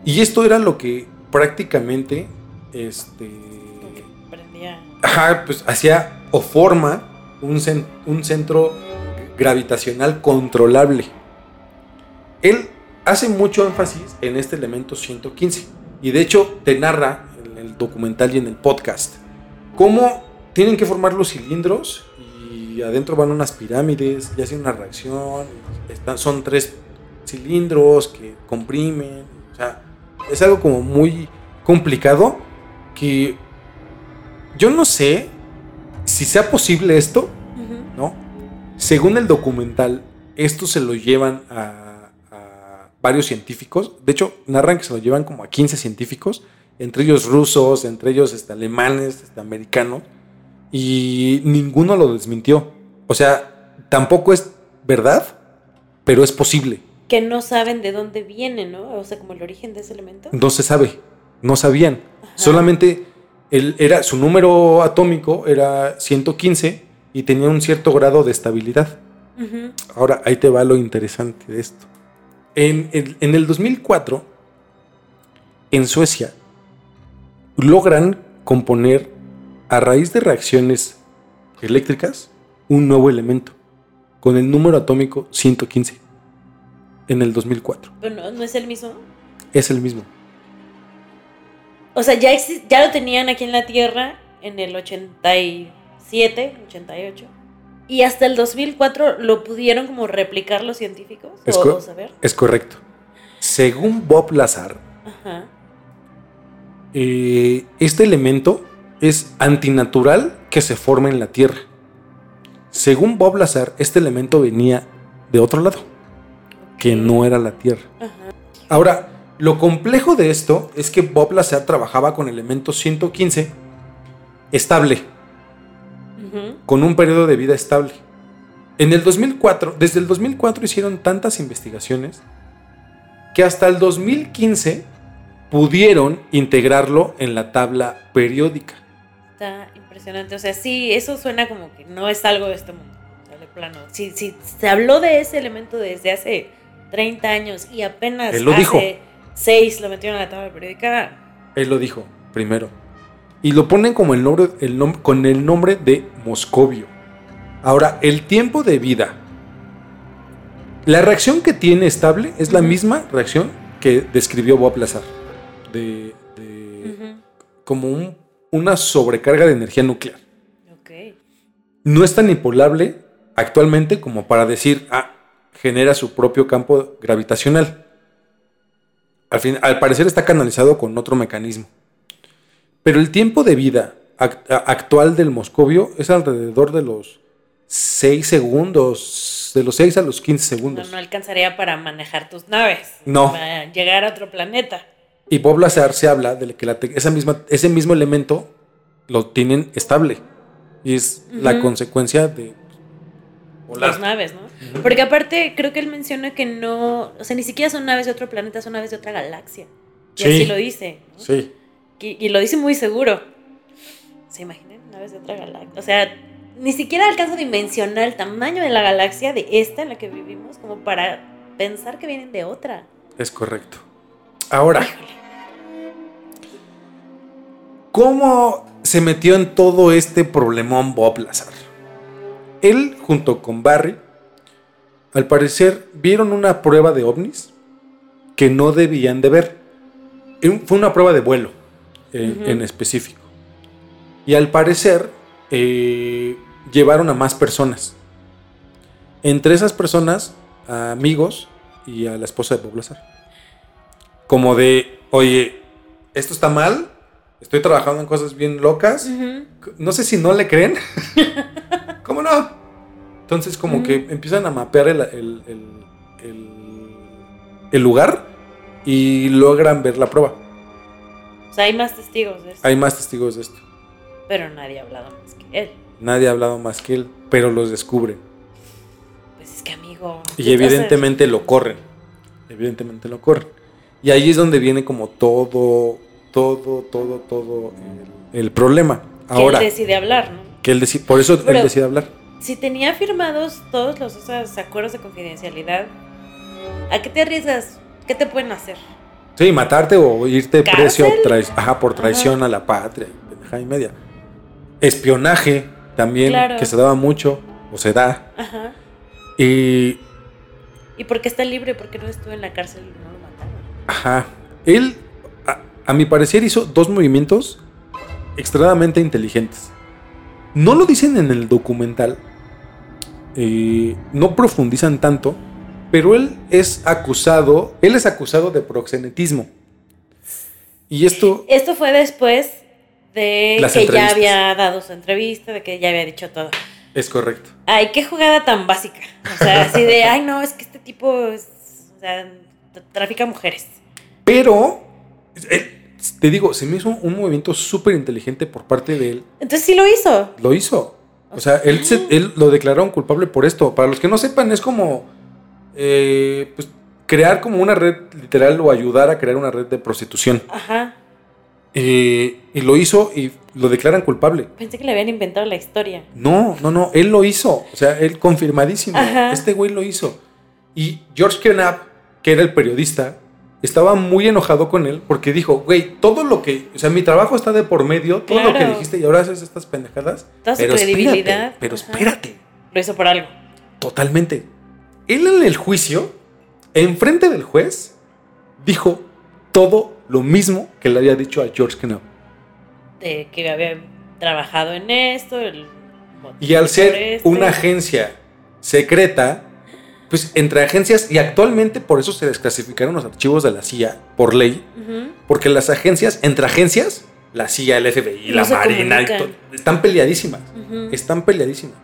Y esto era lo que prácticamente este, que prendía. ajá, pues hacía o forma un, cen- un centro gravitacional controlable. Él hace mucho énfasis en este elemento 115 y de hecho te narra en el documental y en el podcast cómo tienen que formar los cilindros y adentro van unas pirámides y hacen una reacción. Están, son tres cilindros que comprimen. O sea, es algo como muy complicado que yo no sé si sea posible esto. ¿no? Según el documental, esto se lo llevan a, a varios científicos. De hecho, narran que se lo llevan como a 15 científicos, entre ellos rusos, entre ellos este, alemanes, este, americanos, y ninguno lo desmintió. O sea, tampoco es verdad, pero es posible. Que no saben de dónde viene, ¿no? O sea, como el origen de ese elemento. No se sabe, no sabían. Ajá. Solamente él era, su número atómico era 115 y tenía un cierto grado de estabilidad. Ahora, ahí te va lo interesante de esto. En, el- en el 2004, en Suecia, logran componer, a raíz de reacciones eléctricas, un nuevo elemento, con el número atómico 115, en el 2004. Pero no, no es el mismo. Es el mismo. O sea, ya, ya lo tenían aquí en la Tierra en el 87, 88. Y hasta el 2004 lo pudieron como replicar los científicos. Es o, co- o saber. Es correcto. Según Bob Lazar, Ajá. eh, este elemento es antinatural que se forme en la Tierra. Según Bob Lazar, este elemento venía de otro lado, que no era la Tierra. Ahora, lo complejo de esto es que Bob Lazar trabajaba con elemento 115 estable, con un periodo de vida estable. En el 2004, desde el 2004 hicieron tantas investigaciones que hasta el 2015 pudieron integrarlo en la tabla periódica. Está impresionante. O sea, sí, eso suena como que no es algo de este mundo. O sea, de plano. Si, si se habló de ese elemento desde hace 30 años y apenas Él lo hace dijo. 6 lo metieron a la tabla periódica. Él lo dijo primero. Y lo ponen como el nombre, el nom- con el nombre de Moscovio. Ahora, el tiempo de vida La reacción que tiene estable es la misma reacción que describió Bob Lazar. De, como un- una sobrecarga de energía nuclear. Ok. No es tan impolable actualmente como para decir, ah, genera su propio campo gravitacional. Al, fin, al parecer está canalizado con otro mecanismo. Pero el tiempo de vida actual del moscovio es alrededor de los 6 segundos, de los 6 a los 15 No, segundos. no alcanzaría para manejar tus naves. No. Para llegar a otro planeta. Y Bob Lazar se habla de que la esa misma, ese mismo elemento lo tienen estable. Y es la consecuencia de volar. Las naves, ¿no? Porque aparte creo que él menciona que no, o sea, ni siquiera son naves de otro planeta, son naves de otra galaxia. Y Sí. así lo dice. ¿no? Sí. Y, y lo dice muy seguro. ¿Se imaginan? Naves de otra galaxia. O sea, ni siquiera alcanzo a dimensionar el tamaño de la galaxia de esta en la que vivimos como para pensar que vienen de otra. Es correcto. Ahora. ¿cómo se metió en todo este problemón Bob Lazar? Él, junto con Barry, al parecer vieron una prueba de ovnis que no debían de ver. Fue una prueba de vuelo en, Ujú. en específico. Y al parecer eh, llevaron a más personas. Entre esas personas, a amigos y a la esposa de Bob Lazar. Como de, oye, esto está mal, estoy trabajando en cosas bien locas. No sé si no le creen. ¿Cómo no? Entonces como que empiezan a mapear el, el- el- lugar y logran ver la prueba. O sea, hay más testigos de esto. Hay más testigos de esto. Pero nadie ha hablado más que él. Nadie ha hablado más que él, pero los descubren. Pues es que amigo. Y evidentemente lo corren. Evidentemente lo corren. Y ahí es donde viene como todo, todo, todo, todo el, el problema. que Ahora, él decide hablar, ¿no? que él decide, por eso Pero- él decide hablar. Si tenía firmados todos los esos acuerdos de confidencialidad, ¿a qué te arriesgas? ¿Qué te pueden hacer? Sí, matarte o irte ajá, por traición a la patria, y media. Espionaje también, Claro. que se daba mucho, o se da. Ajá. Y, ¿Y por qué está libre? Porque no estuvo en la cárcel no. Ajá, él, a, a mi parecer, hizo dos movimientos extremadamente inteligentes. No lo dicen en el documental, eh, no profundizan tanto, pero él es acusado, él es acusado de proxenetismo. Y esto, Esto fue después de que ya había dado su entrevista, de que ya había dicho todo. es correcto. Ay, qué jugada tan básica. O sea, así de, ay, no, es que este tipo es, o sea, trafica mujeres. Pero, eh, te digo, se me hizo un movimiento súper inteligente por parte de él. Entonces sí lo hizo. Lo hizo. O sea, él, se- él lo declararon culpable por esto. Para los que no sepan, es como eh, pues, crear como una red literal o ayudar a crear una red de prostitución. Ajá. Eh, y lo hizo y lo declaran culpable. Pensé que le habían inventado la historia. No, no, no, él lo hizo. O sea, él confirmadísimo. Ajá. Este güey lo hizo. Y George Knapp, que era el periodista, estaba muy enojado con él porque dijo, güey, todo lo que, o sea, mi trabajo está de por medio, todo lo que dijiste y ahora haces estas pendejadas. Toda su pero espérate, credibilidad. pero Ajá. espérate, Lo hizo por algo. totalmente. Él en el juicio, enfrente del juez, dijo todo lo mismo que le había dicho a George Knapp. De que había trabajado en esto. el- Y al ser este. una agencia secreta, pues entre agencias, y actualmente por eso se desclasificaron los archivos de la CIA por ley, porque las agencias, entre agencias, la CIA, el FBI, No la Marina, y están peleadísimas. Están peleadísimas.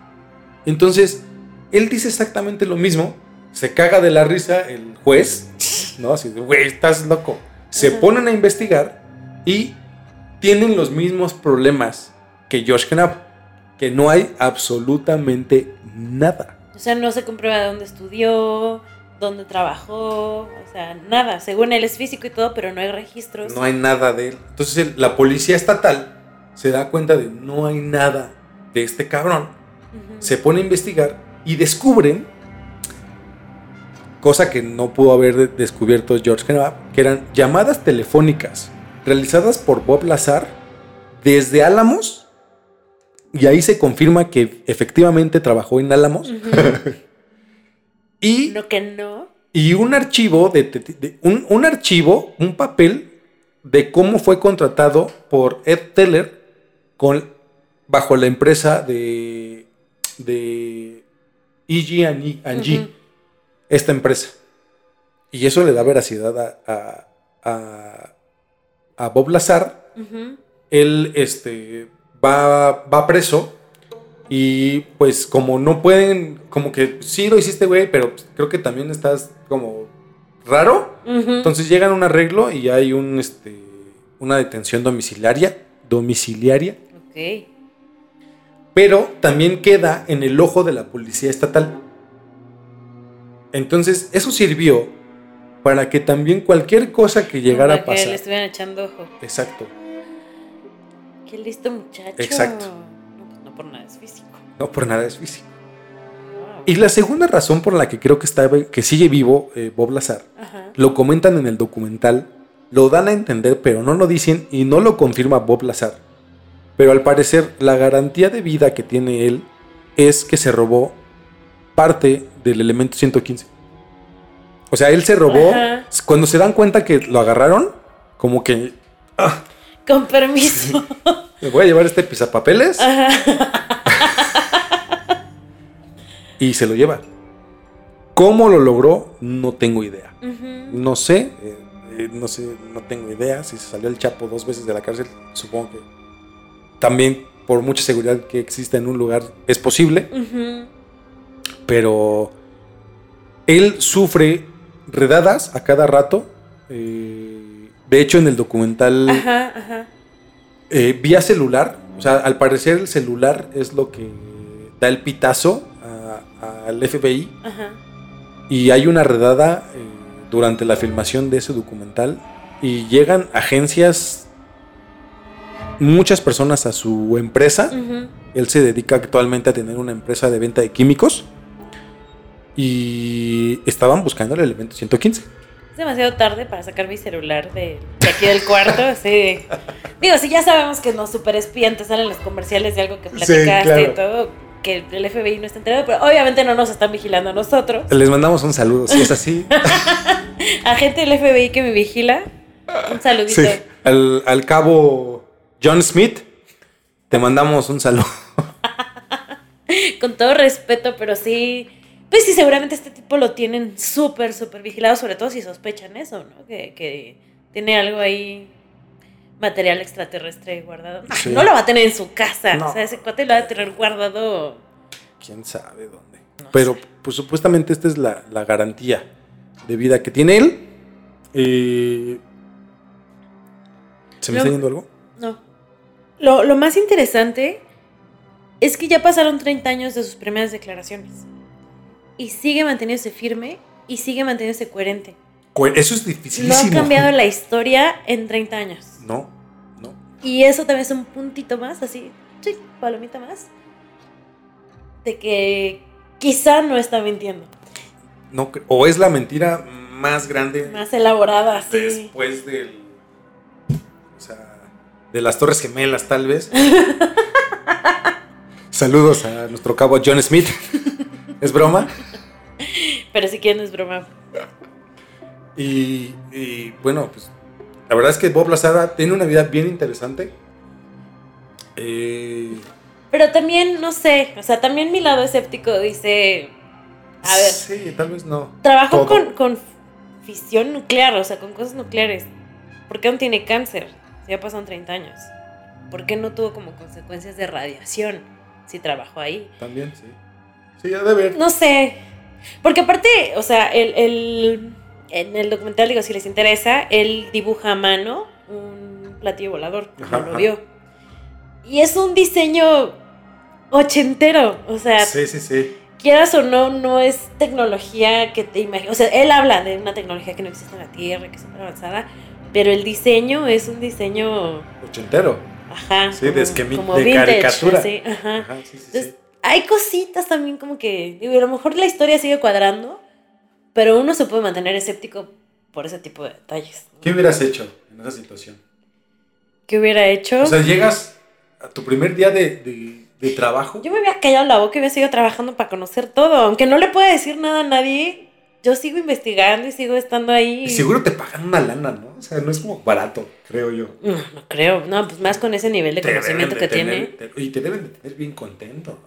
Entonces, él dice exactamente lo mismo. Se caga de la risa el juez, ¿no? Así de, güey, estás loco. Se ponen a investigar y tienen los mismos problemas que Josh Knapp, que no hay absolutamente nada. O sea, no se comprueba dónde estudió, dónde trabajó, o sea, nada. Según él es físico y todo, pero no hay registros. No hay nada de él. Entonces la policía estatal se da cuenta de no hay nada de este cabrón. Se pone a investigar y descubren, cosa que no pudo haber de- descubierto George Knapp, que eran llamadas telefónicas realizadas por Bob Lazar desde Álamos. Y ahí se confirma que efectivamente trabajó en Álamos. Y, No que no. y un archivo de, de- de- un, un archivo, un papel de cómo fue contratado por Ed Teller con, bajo la empresa de, de EG and E- esta empresa. Y eso le da veracidad a, a, a- a Bob Lazar. Él este, va, va preso y pues como no pueden, como que sí lo hiciste, güey, pero creo que también estás como raro. Entonces llegan a un arreglo y hay un, este, una detención domiciliaria, domiciliaria, Ok. pero también queda en el ojo de la policía estatal. Entonces eso sirvió para que también cualquier cosa que llegara a Como que le pasar. estuvieran echando ojo. Exacto. Qué listo muchacho. Exacto. No, pues no por nada es físico. No por nada es físico. Wow. Y la segunda razón por la que creo que, está, que sigue vivo eh, Bob Lazar, Ajá. lo comentan en el documental, lo dan a entender, pero no lo dicen y no lo confirma Bob Lazar. Pero al parecer, la garantía de vida que tiene él es que se robó parte del elemento 115. O sea, él se robó. Ajá. Cuando se dan cuenta que lo agarraron, como que "Ah, Con permiso. me voy a llevar este pisapapeles y se lo lleva. ¿Cómo lo logró? No tengo idea. No sé, eh, eh, no sé, no tengo idea. Si se salió el Chapo dos veces de la cárcel, supongo que también por mucha seguridad que existe en un lugar es posible, pero él sufre redadas a cada rato. eh, de hecho, en el documental Ajá, ajá. eh, vía celular, o sea, al parecer el celular es lo que da el pitazo al FBI. Ajá. Y hay una redada eh, durante la filmación de ese documental y llegan agencias, muchas personas a su empresa. Él se dedica actualmente a tener una empresa de venta de químicos y estaban buscando el elemento 115. Es demasiado tarde para sacar mi celular de, de aquí del cuarto. Así. Digo, si ya sabemos que nos super espían, te salen los comerciales de algo que platicaste claro. y todo, que el FBI no está enterado, pero obviamente no nos están vigilando a nosotros. Les mandamos un saludo, si es así. A gente del FBI que me vigila, un saludito. Sí. Al, al cabo John Smith, te mandamos un saludo. Con todo respeto, pero sí. Pues sí, seguramente este tipo lo tienen súper, súper vigilado, sobre todo si sospechan eso, ¿no? Que, que tiene algo ahí, material extraterrestre guardado. No, Sí. no lo va a tener en su casa. No. O sea, ese cuate lo va a tener guardado. quién sabe dónde. No Pero sé. pues supuestamente esta es la, la garantía de vida que tiene él. Eh, ¿Se me Lo- está yendo algo? No. Lo, lo más interesante es que ya pasaron 30 años de sus primeras declaraciones. Y sigue manteniéndose firme y sigue manteniéndose coherente. Eso es No dificilísimo. ha cambiado la historia en 30 años. No, no. Y eso también es un puntito más, así, sí, palomita más, de que quizá no está mintiendo. no o es la mentira más grande Más elaborada, así. después del. O sea, de las Torres Gemelas, tal vez. Saludos a nuestro cabo John Smith. ¿Es broma? Pero si quieren es broma. Y, y, bueno, pues la verdad es que Bob Lazada tiene una vida bien interesante. Eh, Pero también, no sé, o sea, también mi lado escéptico dice, a ver, Sí, tal vez no. trabajó con, con fisión nuclear, o sea, con cosas nucleares. ¿Por qué no tiene cáncer? Si ya pasan 30 años. ¿Por qué no tuvo como consecuencias de radiación si trabajó ahí? También, sí. Sí, ha de ver. No sé. Porque aparte, o sea, el, el- en el documental, digo, si les interesa, él dibuja a mano un platillo volador, como Ajá, lo ajá. vio. Y es un diseño ochentero. O sea, Sí, sí, sí. quieras o no, no es tecnología que te imaginas. O sea, él habla de una tecnología que no existe en la Tierra, que es súper avanzada, pero el diseño es un diseño, Ochentero. ajá, Sí, de esquemi- como de vintage, caricatura. así, ajá. Ajá, sí, sí, sí. Hay cositas también como que, digo, a lo mejor la historia sigue cuadrando, pero uno se puede mantener escéptico por ese tipo de detalles. ¿no? ¿Qué hubieras hecho en esa situación? ¿Qué hubiera hecho? O sea, llegas a tu primer día de, de- de trabajo. Yo me había callado la boca y había seguido trabajando para conocer todo. Aunque no le pueda decir nada a nadie, yo sigo investigando y sigo estando ahí. Y seguro te pagan una lana, ¿no? O sea, no es como barato, creo yo. No, no creo. No, pues más con ese nivel de Te conocimiento que tiene. tener- te- y te deben de tener bien contento.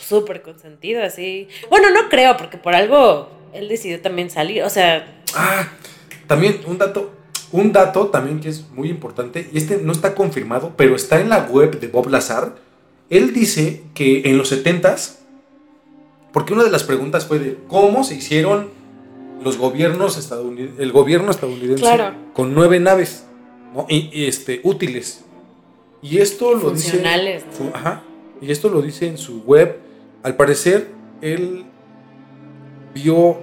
Súper consentido, así. Bueno, no creo, porque por algo él decidió también salir. O sea, Ah, también un dato, un dato también que es muy importante, y este no está confirmado, pero está en la web de Bob Lazar. Él dice que en los 70s, porque una de las preguntas fue de cómo se hicieron los gobiernos estadounidenses, el gobierno estadounidense Claro. con nueve naves, ¿no? Y, y, este, útiles. Y esto lo dice. ¿no? ajá. Y esto lo dice en su web. Al parecer, él vio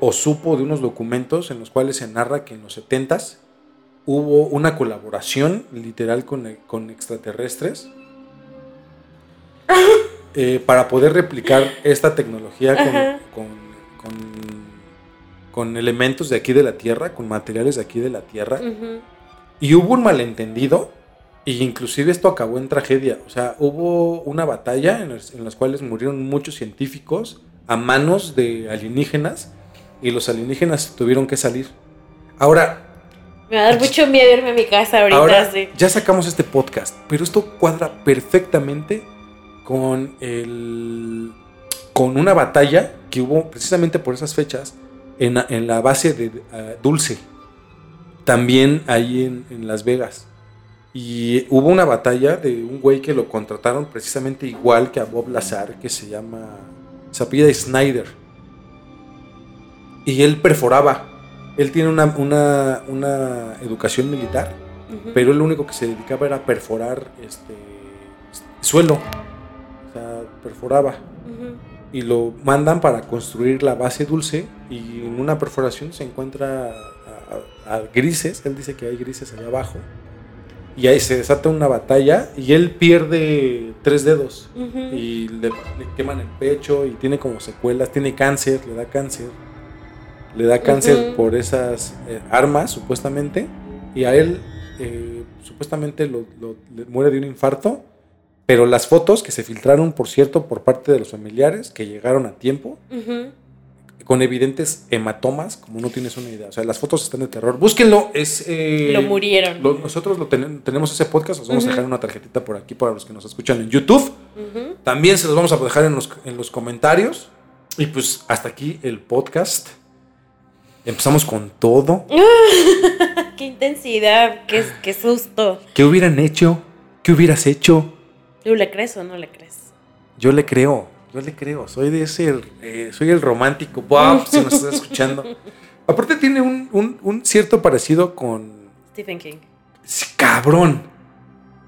o supo de unos documentos en los cuales se narra que en los 70s hubo una colaboración literal con, con extraterrestres eh, para poder replicar esta tecnología con, con, con- con elementos de aquí de la Tierra, con materiales de aquí de la Tierra. Y hubo un malentendido, y inclusive esto acabó en tragedia. O sea, hubo una batalla en, las- en las cuales murieron muchos científicos a manos de alienígenas, y los alienígenas tuvieron que salir. Ahora, me va a dar mucho miedo irme a mi casa ahorita. ahora sí. ya sacamos este podcast, pero esto cuadra perfectamente con el con una batalla que hubo precisamente por esas fechas en, la- en la base de eh, Dulce, también ahí en, en Las Vegas. Y hubo una batalla de un güey que lo contrataron precisamente igual que a Bob Lazar, que se llama, se apellida Snyder. Y él perforaba. Él tiene una, una, una educación militar pero él lo único que se dedicaba era a perforar este suelo. O sea, perforaba. Y lo mandan para construir la base dulce y en una perforación se encuentra a, a- a grises, él dice que hay grises allá abajo. Y ahí se desata una batalla y él pierde tres dedos Ujú. y le, le queman el pecho y tiene como secuelas, tiene cáncer, le da cáncer. Le da cáncer Ujú. por esas eh, armas, supuestamente. Y a él, eh, supuestamente, lo, lo- le muere de un infarto. Pero las fotos que se filtraron, por cierto, por parte de los familiares, que llegaron a tiempo. Con evidentes hematomas, como no tienes una idea. O sea, las fotos están de terror. Búsquenlo, es... eh, Lo murieron. lo- nosotros lo ten- tenemos ese podcast, os vamos a dejar una tarjetita por aquí para los que nos escuchan en YouTube. También se los vamos a dejar en los, en los comentarios. Y pues hasta aquí el podcast. Empezamos con todo. Qué intensidad, qué, qué susto. ¿Qué hubieran hecho? ¿Qué hubieras hecho? ¿Tú le crees o no le crees? Yo le creo, yo le creo. Soy de ese, eh, soy el romántico. Bob, si nos estás escuchando. Aparte tiene un, un- un cierto parecido con... Stephen King. Sí, Cabrón.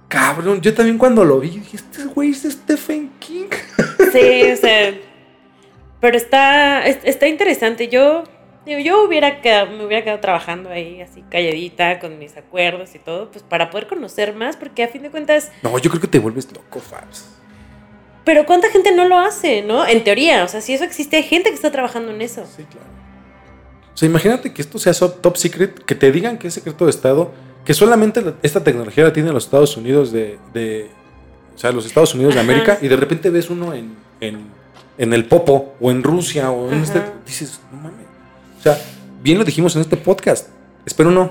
Cabrón. Yo también cuando lo vi dije, este güey es Stephen King. Sí, o sea. Pero está, es- está interesante. Yo, digo, yo hubiera quedado, me hubiera quedado trabajando ahí así calladita con mis acuerdos y todo, pues para poder conocer más, porque a fin de cuentas, No, yo creo que te vuelves loco, Fabs. Pero cuánta gente no lo hace, ¿no? En teoría, o sea, si eso existe, hay gente que está trabajando en eso. Sí, claro. O sea, imagínate que esto sea top secret, que te digan que es secreto de Estado, que solamente la- esta tecnología la tienen los Estados Unidos de, de- o sea, los Estados Unidos de. América, y de repente ves uno en, en, en el Popo, o en Rusia, o en Ajá. este, dices, no mames. O sea, bien lo dijimos en este podcast, espero no,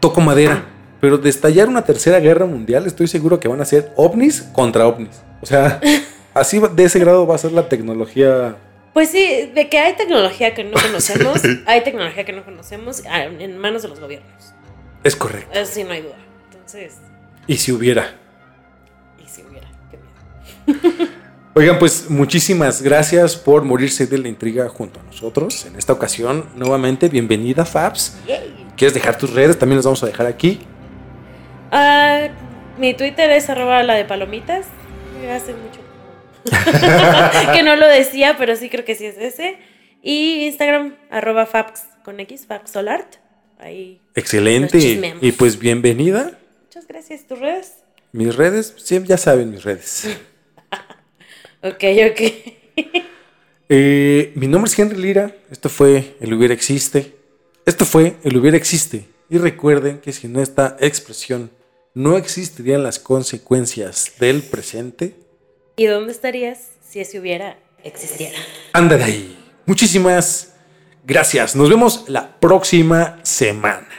toco madera, pero de estallar una tercera guerra mundial, estoy seguro que van a ser ovnis contra ovnis. O sea, así de ese grado va a ser la tecnología Pues sí, de que hay tecnología que no conocemos, hay tecnología que no conocemos ah, en manos de los gobiernos. Es correcto. Eso sí, no hay duda. Entonces, Y si hubiera. y si hubiera, qué miedo. Oigan, pues muchísimas gracias por morirse de la intriga junto a nosotros. En esta ocasión, nuevamente, bienvenida, Fabs. Yay. ¿Quieres dejar tus redes? También las vamos a dejar aquí. Ah, mi Twitter es arroba la de palomitas. Hace mucho que no lo decía, pero sí creo que sí es ese. Y Instagram, arroba fax con X. Ahí. Excelente. Y pues bienvenida. Muchas gracias. ¿Tus redes? Mis redes, sí, ya saben mis redes. Ok, ok. Eh, mi nombre es Henry Lira. Esto fue El Hubiera Existe. Esto fue El Hubiera Existe. Y recuerden que si no esta expresión no existirían las consecuencias del presente. ¿Y dónde estarías si ese hubiera existiera? Anda de ahí. Muchísimas gracias. Nos vemos la próxima semana.